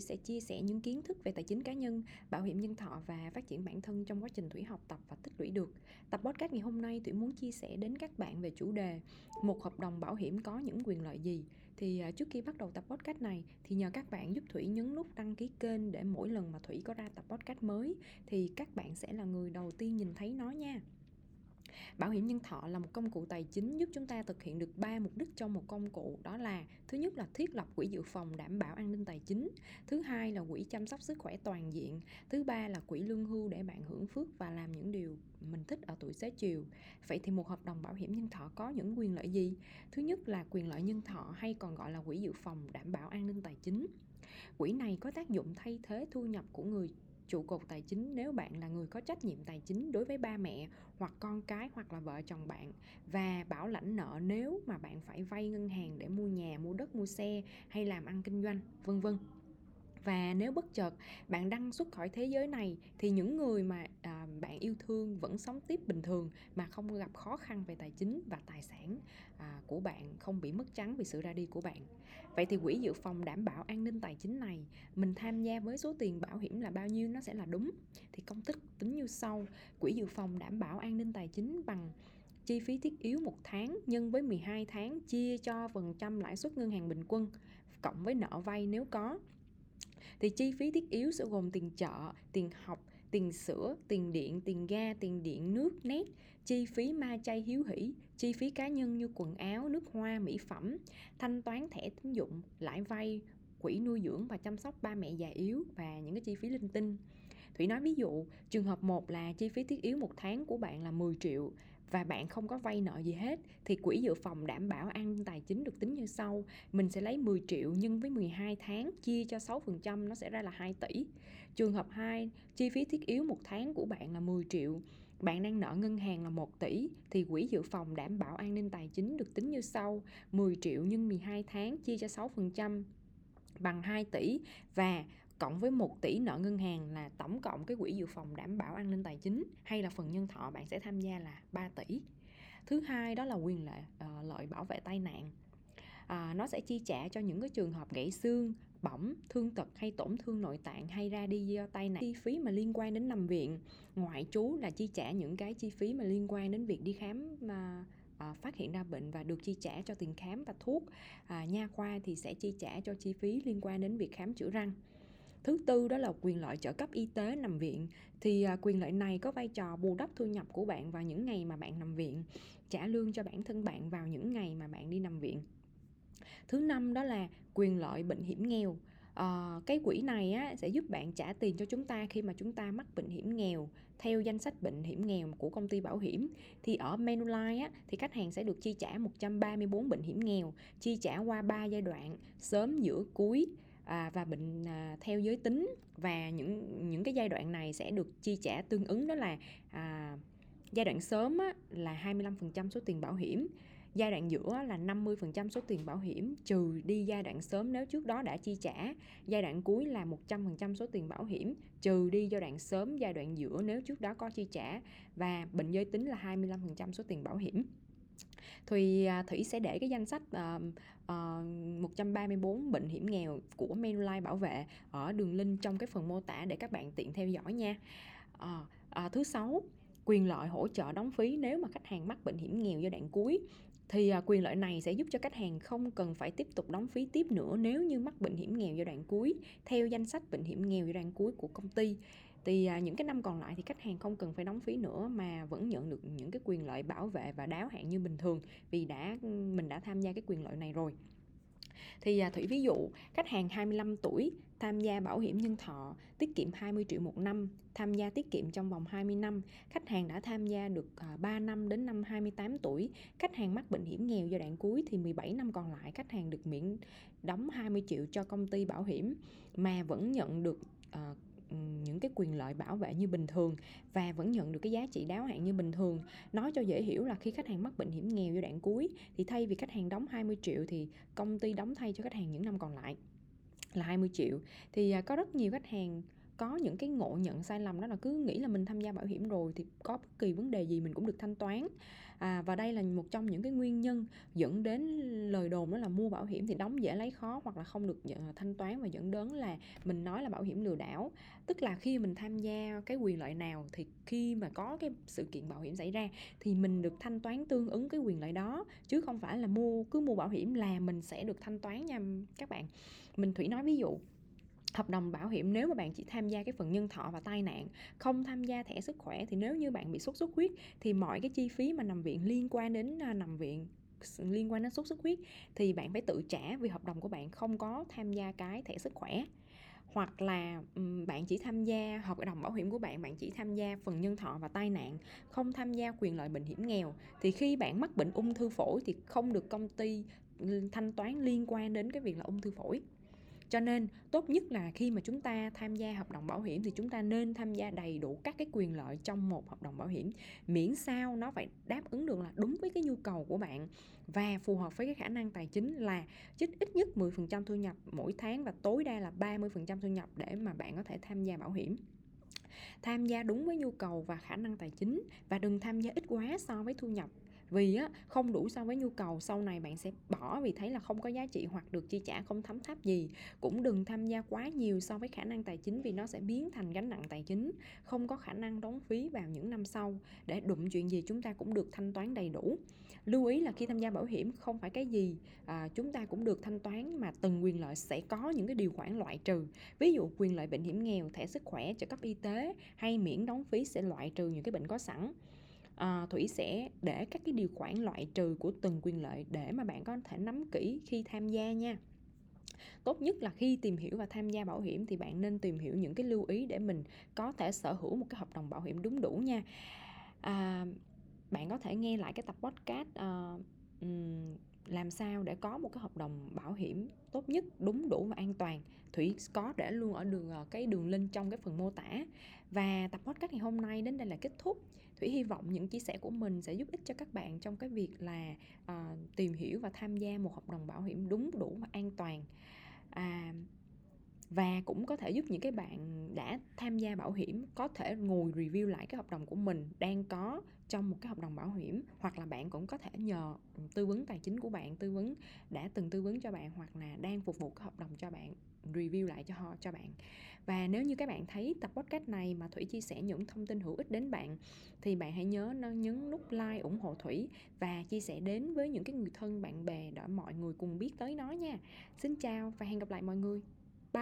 Thủy sẽ chia sẻ những kiến thức về tài chính cá nhân, bảo hiểm nhân thọ và phát triển bản thân trong quá trình Thủy học tập và tích lũy được. Tập podcast ngày hôm nay Thủy muốn chia sẻ đến các bạn về chủ đề một hợp đồng bảo hiểm có những quyền lợi gì. Thì à, trước khi bắt đầu tập podcast này thì nhờ các bạn giúp Thủy nhấn nút đăng ký kênh để mỗi lần mà Thủy có ra tập podcast mới thì các bạn sẽ là người đầu tiên nhìn thấy nó nha. Bảo hiểm nhân thọ là một công cụ tài chính giúp chúng ta thực hiện được ba mục đích trong một công cụ đó là thứ nhất là thiết lập quỹ dự phòng đảm bảo an ninh tài chính, thứ hai là quỹ chăm sóc sức khỏe toàn diện, thứ ba là quỹ lương hưu để bạn hưởng phước và làm những điều mình thích ở tuổi xế chiều. Vậy thì một hợp đồng bảo hiểm nhân thọ có những quyền lợi gì? Thứ nhất là quyền lợi nhân thọ hay còn gọi là quỹ dự phòng đảm bảo an ninh tài chính. Quỹ này có tác dụng thay thế thu nhập của người trụ cột tài chính nếu bạn là người có trách nhiệm tài chính đối với ba mẹ hoặc con cái hoặc là vợ chồng bạn. Và bảo lãnh nợ nếu mà bạn phải vay ngân hàng để mua nhà, mua đất, mua xe hay làm ăn kinh doanh, vân vân và nếu bất chợt bạn đăng xuất khỏi thế giới này thì những người mà à, bạn yêu thương vẫn sống tiếp bình thường mà không gặp khó khăn về tài chính và tài sản à, của bạn không bị mất trắng vì sự ra đi của bạn. Vậy thì quỹ dự phòng đảm bảo an ninh tài chính này mình tham gia với số tiền bảo hiểm là bao nhiêu nó sẽ là đúng. Thì công thức tính như sau quỹ dự phòng đảm bảo an ninh tài chính bằng chi phí thiết yếu một tháng nhân với 12 tháng chia cho phần trăm lãi suất ngân hàng bình quân cộng với nợ vay nếu có thì chi phí thiết yếu sẽ gồm tiền chợ, tiền học, tiền sữa, tiền điện, tiền ga, tiền điện, nước, nét, chi phí ma chay hiếu hỷ, chi phí cá nhân như quần áo, nước hoa, mỹ phẩm, thanh toán thẻ tín dụng, lãi vay, quỹ nuôi dưỡng và chăm sóc ba mẹ già yếu và những cái chi phí linh tinh. Thủy nói ví dụ, trường hợp 1 là chi phí thiết yếu một tháng của bạn là 10 triệu và bạn không có vay nợ gì hết thì quỹ dự phòng đảm bảo an tài chính được tính như sau. Mình sẽ lấy 10 triệu nhân với 12 tháng chia cho 6% nó sẽ ra là 2 tỷ. Trường hợp 2, chi phí thiết yếu một tháng của bạn là 10 triệu bạn đang nợ ngân hàng là 1 tỷ thì quỹ dự phòng đảm bảo an ninh tài chính được tính như sau 10 triệu nhân 12 tháng chia cho 6% bằng 2 tỷ và cộng với 1 tỷ nợ ngân hàng là tổng cộng cái quỹ dự phòng đảm bảo an ninh tài chính hay là phần nhân thọ bạn sẽ tham gia là 3 tỷ. Thứ hai đó là quyền lợi uh, ờ, lợi bảo vệ tai nạn. À, nó sẽ chi trả cho những cái trường hợp gãy xương, bỏng, thương tật hay tổn thương nội tạng hay ra đi do tai nạn. Chi phí mà liên quan đến nằm viện, ngoại trú là chi trả những cái chi phí mà liên quan đến việc đi khám mà à, phát hiện ra bệnh và được chi trả cho tiền khám và thuốc. À, nha khoa thì sẽ chi trả cho chi phí liên quan đến việc khám chữa răng. Thứ tư đó là quyền lợi trợ cấp y tế nằm viện thì à, quyền lợi này có vai trò bù đắp thu nhập của bạn vào những ngày mà bạn nằm viện, trả lương cho bản thân bạn vào những ngày mà bạn đi nằm viện. Thứ năm đó là quyền lợi bệnh hiểm nghèo. À, cái quỹ này á, sẽ giúp bạn trả tiền cho chúng ta khi mà chúng ta mắc bệnh hiểm nghèo theo danh sách bệnh hiểm nghèo của công ty bảo hiểm thì ở Manulife á, thì khách hàng sẽ được chi trả 134 bệnh hiểm nghèo chi trả qua 3 giai đoạn sớm giữa cuối à, và bệnh à, theo giới tính và những những cái giai đoạn này sẽ được chi trả tương ứng đó là à, giai đoạn sớm á, là 25% số tiền bảo hiểm giai đoạn giữa là 50% số tiền bảo hiểm trừ đi giai đoạn sớm nếu trước đó đã chi trả giai đoạn cuối là 100% số tiền bảo hiểm trừ đi giai đoạn sớm giai đoạn giữa nếu trước đó có chi trả và bệnh giới tính là 25% số tiền bảo hiểm thì à, Thủy sẽ để cái danh sách uh, uh, 134 bệnh hiểm nghèo của Manulife bảo vệ ở đường link trong cái phần mô tả để các bạn tiện theo dõi nha. Uh, uh, thứ sáu quyền lợi hỗ trợ đóng phí nếu mà khách hàng mắc bệnh hiểm nghèo giai đoạn cuối thì à, quyền lợi này sẽ giúp cho khách hàng không cần phải tiếp tục đóng phí tiếp nữa nếu như mắc bệnh hiểm nghèo giai đoạn cuối theo danh sách bệnh hiểm nghèo giai đoạn cuối của công ty thì à, những cái năm còn lại thì khách hàng không cần phải đóng phí nữa mà vẫn nhận được những cái quyền lợi bảo vệ và đáo hạn như bình thường vì đã mình đã tham gia cái quyền lợi này rồi. Thì à, Thủy ví dụ khách hàng 25 tuổi tham gia bảo hiểm nhân thọ tiết kiệm 20 triệu một năm tham gia tiết kiệm trong vòng 20 năm khách hàng đã tham gia được à, 3 năm đến năm 28 tuổi khách hàng mắc bệnh hiểm nghèo giai đoạn cuối thì 17 năm còn lại khách hàng được miễn đóng 20 triệu cho công ty bảo hiểm mà vẫn nhận được uh, những cái quyền lợi bảo vệ như bình thường và vẫn nhận được cái giá trị đáo hạn như bình thường. Nói cho dễ hiểu là khi khách hàng mắc bệnh hiểm nghèo giai đoạn cuối thì thay vì khách hàng đóng 20 triệu thì công ty đóng thay cho khách hàng những năm còn lại là 20 triệu. Thì à, có rất nhiều khách hàng có những cái ngộ nhận sai lầm đó là cứ nghĩ là mình tham gia bảo hiểm rồi thì có bất kỳ vấn đề gì mình cũng được thanh toán. À, và đây là một trong những cái nguyên nhân dẫn đến lời đồn đó là mua bảo hiểm thì đóng dễ lấy khó hoặc là không được à, thanh toán và dẫn đến là mình nói là bảo hiểm lừa đảo. Tức là khi mình tham gia cái quyền lợi nào thì khi mà có cái sự kiện bảo hiểm xảy ra thì mình được thanh toán tương ứng cái quyền lợi đó chứ không phải là mua cứ mua bảo hiểm là mình sẽ được thanh toán nha các bạn. Mình thủy nói ví dụ hợp đồng bảo hiểm nếu mà bạn chỉ tham gia cái phần nhân thọ và tai nạn, không tham gia thẻ sức khỏe thì nếu như bạn bị sốt xuất huyết thì mọi cái chi phí mà nằm viện liên quan đến à, nằm viện liên quan đến sốt xuất huyết thì bạn phải tự trả vì hợp đồng của bạn không có tham gia cái thẻ sức khỏe. Hoặc là bạn chỉ tham gia hợp đồng bảo hiểm của bạn bạn chỉ tham gia phần nhân thọ và tai nạn, không tham gia quyền lợi bệnh hiểm nghèo thì khi bạn mắc bệnh ung thư phổi thì không được công ty thanh toán liên quan đến cái việc là ung thư phổi cho nên, tốt nhất là khi mà chúng ta tham gia hợp đồng bảo hiểm thì chúng ta nên tham gia đầy đủ các cái quyền lợi trong một hợp đồng bảo hiểm. Miễn sao nó phải đáp ứng được là đúng với cái nhu cầu của bạn và phù hợp với cái khả năng tài chính là chích ít nhất 10% thu nhập mỗi tháng và tối đa là 30% thu nhập để mà bạn có thể tham gia bảo hiểm. Tham gia đúng với nhu cầu và khả năng tài chính và đừng tham gia ít quá so với thu nhập vì á, không đủ so với nhu cầu sau này bạn sẽ bỏ vì thấy là không có giá trị hoặc được chi trả không thấm tháp gì. Cũng đừng tham gia quá nhiều so với khả năng tài chính vì nó sẽ biến thành gánh nặng tài chính không có khả năng đóng phí vào những năm sau. Để đụng chuyện gì chúng ta cũng được thanh toán đầy đủ. Lưu ý là khi tham gia bảo hiểm không phải cái gì à, chúng ta cũng được thanh toán mà từng quyền lợi sẽ có những cái điều khoản loại trừ. Ví dụ quyền lợi bệnh hiểm nghèo thẻ sức khỏe trợ cấp y tế hay miễn đóng phí sẽ loại trừ những cái bệnh có sẵn à, thủy sẽ để các cái điều khoản loại trừ của từng quyền lợi để mà bạn có thể nắm kỹ khi tham gia nha. Tốt nhất là khi tìm hiểu và tham gia bảo hiểm thì bạn nên tìm hiểu những cái lưu ý để mình có thể sở hữu một cái hợp đồng bảo hiểm đúng đủ nha. À, bạn có thể nghe lại cái tập podcast uh, um, làm sao để có một cái hợp đồng bảo hiểm tốt nhất đúng đủ và an toàn. Thủy có để luôn ở đường ờ, cái đường link trong cái phần mô tả. Và tập podcast ngày hôm nay đến đây là kết thúc thủy hy vọng những chia sẻ của mình sẽ giúp ích cho các bạn trong cái việc là uh, tìm hiểu và tham gia một hợp đồng bảo hiểm đúng đủ và an toàn. À, và cũng có thể giúp những cái bạn đã tham gia bảo hiểm có thể ngồi review lại cái hợp đồng của mình đang có trong một cái hợp đồng bảo hiểm, hoặc là bạn cũng có thể nhờ tư vấn tài chính của bạn, tư vấn, đã từng tư vấn cho bạn, hoặc là đang phục vụ cái hợp đồng cho bạn, review lại cho họ, cho bạn. Và nếu như các bạn thấy tập podcast này mà thủy chia sẻ những thông tin hữu ích đến bạn, thì bạn hãy nhớ nhấn nút like ủng hộ thủy và chia sẻ đến với những cái người thân, bạn bè để mọi người cùng biết tới nó nha. Xin chào và hẹn gặp lại mọi người. 拜。